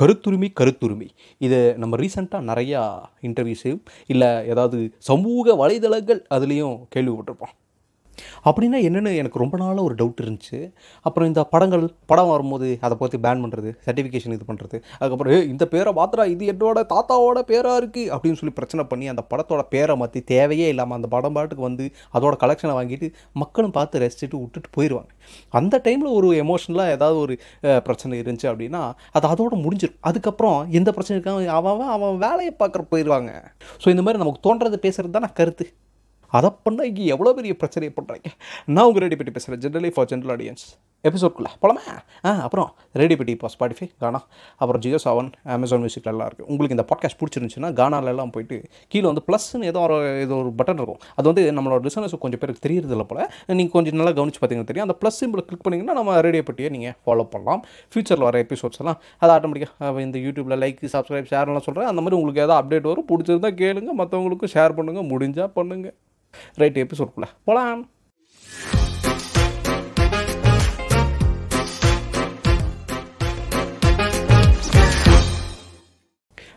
கருத்துரிமை கருத்துரிமை. இதை நம்ம ரீசெண்டாக நிறையா இன்டர்வியூஸு இல்லை ஏதாவது சமூக வலைதளங்கள் அதுலேயும் கேள்விப்பட்டிருப்போம். அப்படின்னா என்னென்னு எனக்கு ரொம்ப நாளாக ஒரு டவுட் இருந்துச்சு. அப்புறம் இந்த படங்கள் படம் வரும்போது அதை பற்றி பேன் பண்ணுறது சர்டிஃபிகேஷன் இது பண்ணுறது அதுக்கப்புறம் இந்த பேரை மாத்திரா இது என்னோட தாத்தாவோட பேராக இருக்குது அப்படின்னு சொல்லி பிரச்சனை பண்ணி அந்த படத்தோட பேரை மாற்றி தேவையே இல்லாமல் அந்த படம் பாட்டுக்கு வந்து அதோட கலெக்ஷனை வாங்கிட்டு மக்களும் பார்த்து ரசிச்சுட்டு விட்டுட்டு போயிடுவாங்க அந்த டைமில் ஒரு எமோஷனலாக ஏதாவது ஒரு பிரச்சனை இருந்துச்சு அப்படின்னா அது அதோட முடிஞ்சிடும் அதுக்கப்புறம் எந்த பிரச்சனை இருக்காங்க அவன் அவன் வேலையை பார்க்குற போயிடுவாங்க ஸோ இந்த மாதிரி நமக்கு தோன்றது பேசுகிறது தான் நான் கருத்து. அதை பண்ணால் இங்கே எவ்வளோ பெரிய பிரச்சனையை பண்ணுறீங்க நான் உங்கள் ரெடி பெட்டி பேசுகிறேன் ஜென்ரலி ஃபார் ஜென்ரல் ஆடியன்ஸ் எபிசோட்குள்ளே போலாமே? ஆ அப்புறம் ரெடி பெட்டி இப்போ ஸ்பாட்டிஃபை கானா அப்புறம் ஜியோ செவன் அமேசான் மியூசிக்ல எல்லாம் இருக்குது உங்களுக்கு இந்த பாட்காஸ்ட் பிடிச்சிருந்துச்சுன்னா கானாலெல்லாம் போயிட்டு கீழே வந்து ப்ளஸ்ன்னு ஏதோ ஒரு ஏதோ ஒரு பட்டன் இருக்கும். அது வந்து நம்மளோட லிசனர்ஸ் கொஞ்சம் பேருக்கு தெரியறதில்ல போல். நீங்கள் கொஞ்சம் நல்லா கவனிச்சு பார்த்தீங்கன்னா தெரியும். அந்த ப்ளஸ் சிம்பிள் கிளிக் பண்ணிங்கன்னா நம்ம ரேடியோ பெட்டியை நீங்கள் ஃபாலோ பண்ணலாம். ஃபியூச்சரில் வர எபிசோட்ஸ் எல்லாம் அது ஆட்டோமேட்டிக்காக இந்த யூடியூப்பில் லைக் சப்ஸ்கிரைப் ஷேர்லாம் சொல்கிறேன் அந்த மாதிரி உங்களுக்கு ஏதாவது அப்டேட் வரும். பிடிச்சிருந்தா கேளுங்க. மற்றவங்களுக்கும் ஷேர் பண்ணுங்கள் முடிஞ்சால் பண்ணுங்கள் ரைட் எபிசோட்குள்ளே போகலாம்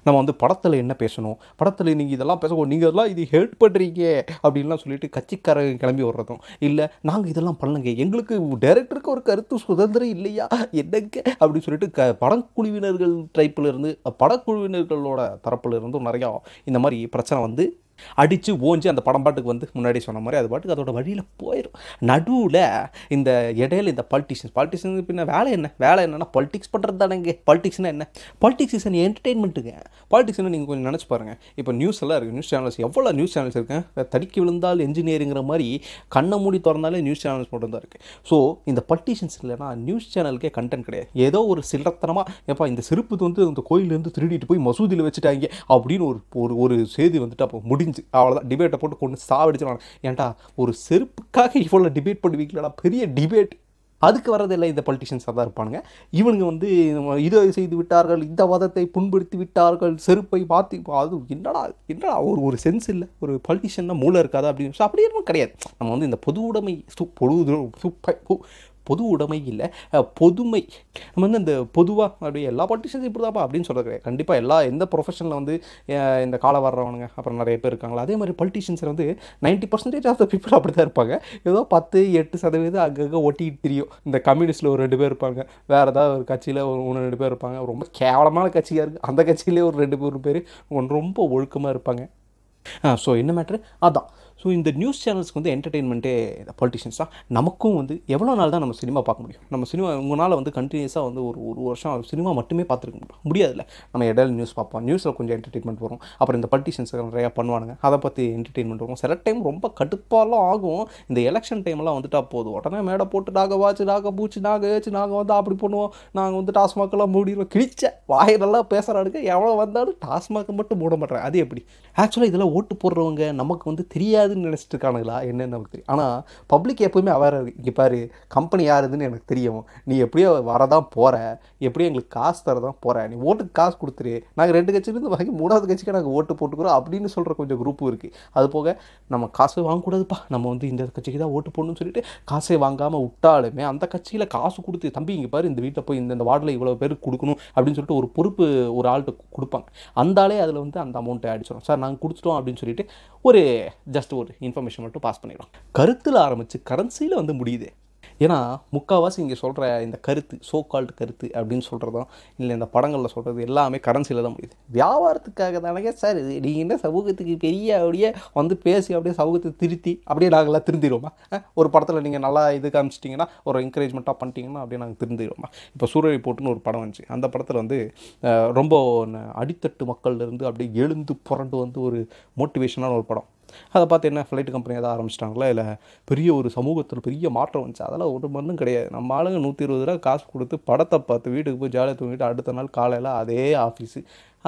நம்ம வந்து படத்தில் என்ன பேசணும்? படத்தில் நீங்கள் இதெல்லாம் பேச நீங்கள் இதெல்லாம் இது ஹெல்ப் பண்ணுறீங்க அப்படின்லாம் சொல்லிட்டு கட்சிக்காரங்க கிளம்பி வர்றதும். இல்லை நாங்கள் இதெல்லாம் பண்ணலங்க. எங்களுக்கு டைரக்டருக்கு ஒரு கருத்து சுதந்திரம் இல்லையா? என்னங்க? அப்படின்னு சொல்லிட்டு க படக்குழுவினர்கள் டைப்பிலிருந்து படக்குழுவினர்களோட தரப்புல இருந்தும் நிறையா இந்த மாதிரி பிரச்சனை வந்து அடித்து ஓஞ்சி அந்த படம் பாட்டுக்கு வந்து முன்னாடி சொன்ன மாதிரி அது பாட்டுக்கு அதோட வழியில் போயிடும் நடுவில் இந்த இடையில இந்த பாலிட்டிஷியன்ஸ் பாலிட்டிஷியன் பின்ன வேலை என்ன? வேலை என்னென்னா பாலிட்டிக்ஸ் பண்ணுறது தானேங்க. பாலிட்டிக்ஸ்னால் என்ன? பாலிட்டிக்ஸ் இஸ் அன் என்டர்டெயின்மெண்ட்டுங்க பாலிட்டிக்ஸ்னு நீங்கள் கொஞ்சம் நினச்சி பாருங்கள் இப்போ நியூஸ் எல்லாம் இருக்குது நியூஸ் சேனல்ஸ் எவ்வளோ நியூஸ் சேனல்ஸ் இருக்கு? தடுக்கி விழுந்தால் என்ஜினியரிங்கிற மாதிரி கண்ணை மூடி திறந்தாலே நியூஸ் சேனல்ஸ் மட்டும் தான் இருக்குது ஸோ இந்த பாலிட்டிஷியன்ஸ் இல்லைனா நியூஸ் சேனலுக்கே கண்டென்ட் கிடையாது. ஏதோ ஒரு சில்லத்தனமாக ஏப்பா இந்த செருப்பு வந்து அந்த கோயிலேருந்து திருடிட்டு போய் மசூதியில் வச்சுட்டாங்க அப்படின்னு ஒரு ஒரு செய்தி வந்துட்டு அப்போ முடிஞ்சு அவ்வளோதான் டிபேட்டை போட்டு கொண்டு சாவடிச்சிடலாம் ஏன்டா ஒரு செருப்புக்காக இவ்வளோ டிபேட் பண்ணுவீங்களா? பெரிய டிபேட் அதுக்கு வரதெல்லாம் இந்த பொலிட்டிஷியன்ஸாக தான் இருப்பானுங்க. இவனுங்க வந்து இதை செய்து விட்டார்கள் இந்த வதத்தை புண்படுத்தி விட்டார்கள் செருப்பை மாற்றி அது என்னடா என்னடா ஒரு ஒரு சென்ஸ் இல்லை. ஒரு பொலிட்டிஷியன்னா மூளை இருக்காதா அப்படின்னு அப்படியே அப்படி எதுவும் கிடையாது. நம்ம வந்து இந்த பொது உடைமை சு- பொது சு- பொது உடைமை இல்லை பொதுமை. நம்ம வந்து இந்த பொதுவாக அப்படியே எல்லா பொலிட்டிஷியன்ஸ் இப்படி தான்ப்பா அப்படின்னு சொல்கிறது கண்டிப்பாக எல்லா எந்த ப்ரொஃபஷனில் வந்து இந்த காலம் வர்றவனுங்க அப்புறம் நிறைய பேர் இருக்காங்களா? அதே மாதிரி பொலிட்டிஷியன்ஸில் வந்து ninety percentage of the people அப்படி தான் இருப்பாங்க. ஏதோ பத்து எட்டு சதவீதம் அங்கங்கே ஒட்டிட்டு தெரியும். இந்த கம்யூனிஸ்ட்டில் ஒரு ரெண்டு பேர் இருப்பாங்க. வேறு ஏதாவது ஒரு கட்சியில் ஒரு ஒன்று ரெண்டு பேர் இருப்பாங்க. ரொம்ப கேவலமான கட்சியாக இருக்குது அந்த கட்சியிலே ஒரு ரெண்டு பேர் பேர் ரொம்ப ஒழுக்கமாக இருப்பாங்க. ஸோ என்ன மேட்ரு அதான். ஸோ இந்த நியூஸ் சேனல்ஸ்க்கு வந்து என்டர்டெயின்மெண்ட்டே இந்த பொலிட்டிஷியன்ஸ் தான் நமக்கும் வந்து எவ்வளோ நாள் தான் நம்ம சினிமா பார்க்க முடியும்? நம்ம சினிமா உங்களால் வந்து கண்டினியூஸாக வந்து ஒரு ஒரு வருஷம் சினிமா மட்டுமே பார்த்துருக்க முடியும். முடியாதுல்ல. நம்ம இடையில நியூஸ் பார்ப்போம். நியூஸில் கொஞ்சம் என்டர்டெயின்மெண்ட் வரும். அப்புறம் இந்த பொலிட்டிஷியன்ஸ் நிறையா பண்ணுவானுங்க. அதை பற்றி என்டர்டெயின்மெண்ட் வரும். சில டைம் ரொம்ப கடுப்பாலாம் ஆகும். இந்த எலெக்ஷன் டைம்லாம் வந்துட்டா போதும். உடனே மேடை போட்டு நாங்கள் வாச்சு நாங்கள் பூச்சி நாங்கள் ஏச்சு நாங்கள் வந்து அப்படி பண்ணுவோம். நாங்கள் வந்து டாஸ்மாக்கெல்லாம் மூடிடுவோம். கிழிச்ச வாயிலெல்லாம் பேசுகிறானுங்க எவ்வளோ வந்தாலும் டாஸ்மாக் மட்டும் மூட மாட்டேறேன் அது எப்படி? ஆக்சுவலாக இதெல்லாம் ஓட்டு போடுறவங்க நமக்கு வந்து தெரியாது தெரியாதுன்னு நினச்சிட்டு இருக்கானுங்களா? என்னன்னு நமக்கு தெரியும். ஆனால் பப்ளிக் எப்போவுமே அவர இங்கே பாரு கம்பெனி யாருதுன்னு எனக்கு தெரியும். நீ எப்படியோ வரதான் போகிற எப்படியோ எங்களுக்கு காசு தரதான் போகிற நீ ஓட்டுக்கு காசு கொடுத்துரு. நாங்கள் ரெண்டு கட்சியிலேருந்து வாங்கி மூணாவது கட்சிக்கு நாங்கள் ஓட்டு போட்டுக்கிறோம் அப்படின்னு சொல்கிற கொஞ்சம் குரூப்பும் இருக்குது அது போக நம்ம காசு வாங்கக்கூடாதுப்பா. நம்ம வந்து இந்த கட்சிக்கு தான் ஓட்டு போடணும்னு சொல்லிட்டு காசை வாங்காமல் விட்டாலுமே அந்த கட்சியில் காசு கொடுத்து தம்பி இங்கே பாரு இந்த வீட்டில் போய் இந்த இந்த வார்டில் இவ்வளோ பேருக்கு கொடுக்கணும் அப்படின்னு சொல்லிட்டு ஒரு பொறுப்பு ஒரு ஆள்கிட்ட கொடுப்பாங்க. அந்த ஆளே அதில் வந்து அந்த அமௌண்ட்டை அடிச்சிடும் சார் நாங்கள் கொடுத்துட்டோம் அப்படின்னு சொல்லிட்டு ஒரு ஜஸ்ட் ஒரு இன்ஃபர்மேஷன் மட்டும் பாஸ் பண்ணிடும் கருத்தில் ஆரம்பித்து கரன்சியில் வந்து முடியுது. ஏன்னா முக்கால்வாசி இங்கே சொல்கிற இந்த கருத்து சோ கால்டு கருத்து அப்படின்னு சொல்கிறதும் இல்லை இந்த படங்களில் சொல்கிறது எல்லாமே கரன்சியில் தான் முடியுது. வியாபாரத்துக்காக தானே சார் இது. நீங்கள் என்ன சமூகத்துக்கு பெரிய அப்படியே வந்து பேசி அப்படியே சமூகத்தை திருத்தி அப்படியே நாங்களாம் திருந்திடுவோமா ஒரு படத்தில் நீங்கள் நல்லா இது காமிச்சிட்டிங்கன்னா ஒரு என்கரேஜ்மெண்ட்டாக பண்ணிட்டீங்கன்னா அப்படியே நாங்கள் திருந்திடுவோமா இப்போ சூரிய போட்டுன்னு ஒரு படம் வந்துச்சு. அந்த படத்தில் வந்து ரொம்ப அடித்தட்டு மக்கள்லேருந்து அப்படியே எழுந்து புரண்டு வந்து ஒரு மோட்டிவேஷனான ஒரு படம். அதை பார்த்து என்ன ஃப்ளைட் கம்பெனி எதாவது ஆரம்பிச்சிட்டாங்களா? இல்லை பெரிய ஒரு சமூகத்தில் பெரிய மாற்றம் வந்துச்சு. அதெல்லாம் ஒரு மண்ணும் கிடையாது. நம்ம ஆளுங்க நூற்றி இருபது ரூபா காசு கொடுத்து படத்தை பார்த்து வீட்டுக்கு போய் ஜாலியாக தூங்கிட்டு அடுத்த நாள் காலையில் அதே ஆஃபீஸு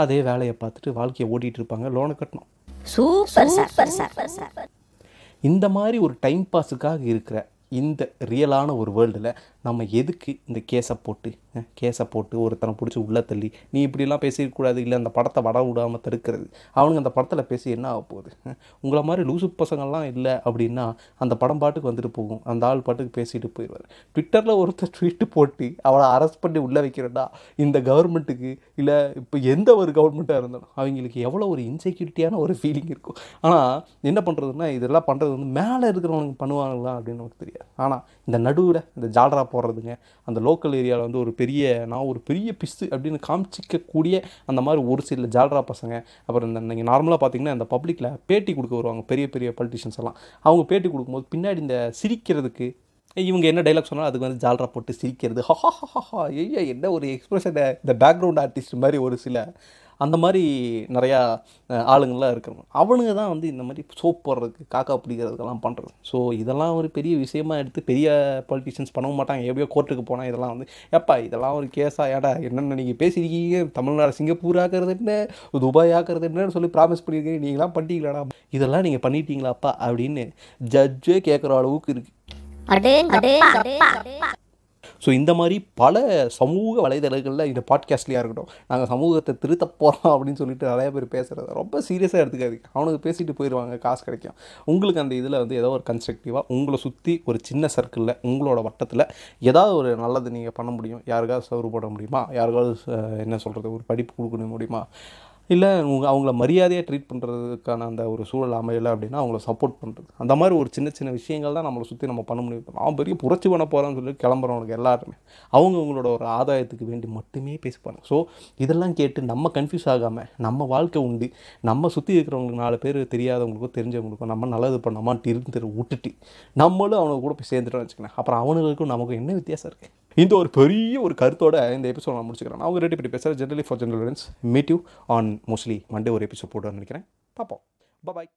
அதே வேலையை பார்த்துட்டு வாழ்க்கையை ஓட்டிகிட்டு இருப்பாங்க. லோனை கட்டணும். சூப்பர் சூப்பர் சூப்பர் சூப்பர் இந்த மாதிரி ஒரு டைம் பாஸுக்காக இருக்கிற இந்த ரியலான ஒரு வேர்ல்டில் நம்ம எதுக்கு இந்த கேஸை போட்டு கேஸை போட்டு ஒருத்தனை பிடிச்சி உள்ளே தள்ளி? நீ இப்படிலாம் பேசியிருக்கூடாது இல்லை அந்த படத்தை வட விடாமல் தடுக்கிறது. அவனுங்க அந்த படத்தில் பேசி என்ன ஆக போகுது? உங்களை மாதிரி லூசு பசங்கள்லாம் இல்லை அப்படின்னா அந்த படம் பாட்டுக்கு வந்துட்டு போகும். அந்த ஆள் பாட்டுக்கு பேசிட்டு போயிடுவார். ட்விட்டரில் ஒருத்தர் ட்வீட்டு போட்டு அவளை அரெஸ்ட் பண்ணி உள்ளே வைக்கிறடா இந்த கவர்மெண்ட்டுக்கு இல்லை இப்போ எந்த ஒரு கவர்மெண்ட்டாக இருந்தாலும் அவங்களுக்கு எவ்வளோ ஒரு இன்செக்யூரிட்டியான ஒரு ஃபீலிங் இருக்கும். ஆனால் என்ன பண்ணுறதுன்னா இதெல்லாம் பண்ணுறது வந்து மேலே இருக்கிறவனுக்கு பண்ணுவாங்களா அப்படின்னு நமக்கு தெரியாது. ஆனால் இந்த நடுவில் இந்த ஜால்ரா போடுறதுங்க. அந்த லோக்கல் ஏரியாவில் வந்து ஒரு பெரிய நான் ஒரு பெரிய பிஸ்து அப்படின்னு காமிச்சிக்கக்கூடிய அந்த மாதிரி ஒரு சில ஜால்ரா பசங்க. அப்புறம் இந்த நீங்கள் நார்மலாக பார்த்தீங்கன்னா இந்த பப்ளிக்கில் பேட்டி கொடுக்க வருவாங்க. பெரிய பெரிய பொலிட்டிஷியன்ஸ் எல்லாம். அவங்க பேட்டி கொடுக்கும்போது பின்னாடி இந்த சிரிக்கிறதுக்கு இவங்க என்ன டைலாக் சொன்னாலும் அதுக்கு வந்து ஜால்ரா போட்டு சிரிக்கிறது. ஹா ஹா ஹா ஐயா என்ன ஒரு எக்ஸ்பிரஷன் இந்த பேக்ரவுண்ட் ஆர்டிஸ்ட் மாதிரி ஒரு சில அந்த மாதிரி நிறையா ஆளுங்கள்லாம் இருக்கிறவங்க அவனுங்க தான் வந்து இந்த மாதிரி சோப் போடுறதுக்கு காக்கா பிடிக்கிறதுக்கெல்லாம் பண்ணுறது ஸோ இதெல்லாம் ஒரு பெரிய விஷயமா எடுத்து பெரிய பொலிட்டிஷியன்ஸ் பண்ணவும் மாட்டாங்க. எப்படியோ கோர்ட்டுக்கு போனால் இதெல்லாம் வந்து எப்பா இதெல்லாம் ஒரு கேஸா ஏடா என்னென்ன நீங்கள் பேசியிருக்கீங்க தமிழ்நாடு சிங்கப்பூர் ஆக்கிறது என்ன? துபாய் ஆக்கிறது என்னன்னு சொல்லி ப்ராமிஸ் பண்ணியிருக்கீங்க நீங்களாம் பண்ணிட்டீங்களாடா? இதெல்லாம் நீங்கள் பண்ணிட்டீங்களாப்பா? அப்படின்னு ஜட்ஜே கேட்குற அளவுக்கு இருக்குது அடேங்கப்பா. ஸோ இந்த மாதிரி பல சமூக வலைதளங்களில் இந்த பாட்காஸ்ட்லேயா இருக்கட்டும் நாங்கள் சமூகத்தை திருத்த போகிறோம் அப்படின்னு சொல்லிட்டு நிறைய பேர் பேசுகிறத ரொம்ப சீரியஸாக எடுத்துக்காதீங்க. அவனுக்கு பேசிட்டு போயிடுவாங்க காசு கிடைக்கும். உங்களுக்கு அந்த இதில் வந்து ஏதோ ஒரு கன்ஸ்ட்ரக்டிவாக உங்களை சுற்றி ஒரு சின்ன சர்க்கிளில் உங்களோட வட்டத்தில் ஏதாவது ஒரு நல்லது நீங்கள் பண்ண முடியும். யாருக்காவது சர்வ் போட முடியுமா? யாருக்காவது என்ன சொல்கிறது ஒரு படிப்பு கொடுக்க முடியுமா? இல்லை உங்கள் அவங்கள மரியாதையாக ட்ரீட் பண்ணுறதுக்கான அந்த ஒரு சூழல் அமையலை அப்படின்னா அவங்கள சப்போர்ட் பண்ணுறது அந்த மாதிரி ஒரு சின்ன சின்ன விஷயங்கள் தான் நம்மளை சுற்றி நம்ம பண்ண முடியும். நான் பெரிய புரட்சி பண்ண போகிறேன்னு சொல்லி கிளம்புறவங்களுக்கு எல்லாருமே. அவங்க அவங்களோட ஒரு ஆதாயத்துக்கு வேண்டி மட்டுமே பேசுவாங்க. ஸோ இதெல்லாம் கேட்டு நம்ம கன்ஃபியூஸ் ஆகாமல் நம்ம வாழ்க்கை உண்டு. நம்ம சுற்றி இருக்கிறவங்களுக்கு நாலு பேர் தெரியாதவங்களுக்கோ தெரிஞ்சவங்களுக்கோ நம்ம நல்லது பண்ணாமல் இருந்து விட்டுட்டு நம்மளும் அவனுக்கு கூட போய் சேர்ந்துட்டோம்னு வச்சுக்கோங்க அப்புறம் அவனுங்களுக்கும் நமக்கும் என்ன வித்தியாசம் இருக்குது இந்த ஒரு பெரிய ஒரு கருத்தோட இந்த எபிசோட் நான் முடிச்சுக்கிறேன். நான் அவங்க ரெடி பற்றி பேசுகிறேன் generally for general meet you on mostly Monday ஒரு எபிசோட் போட்டு நினைக்கிறேன். பார்ப்போம். பாய்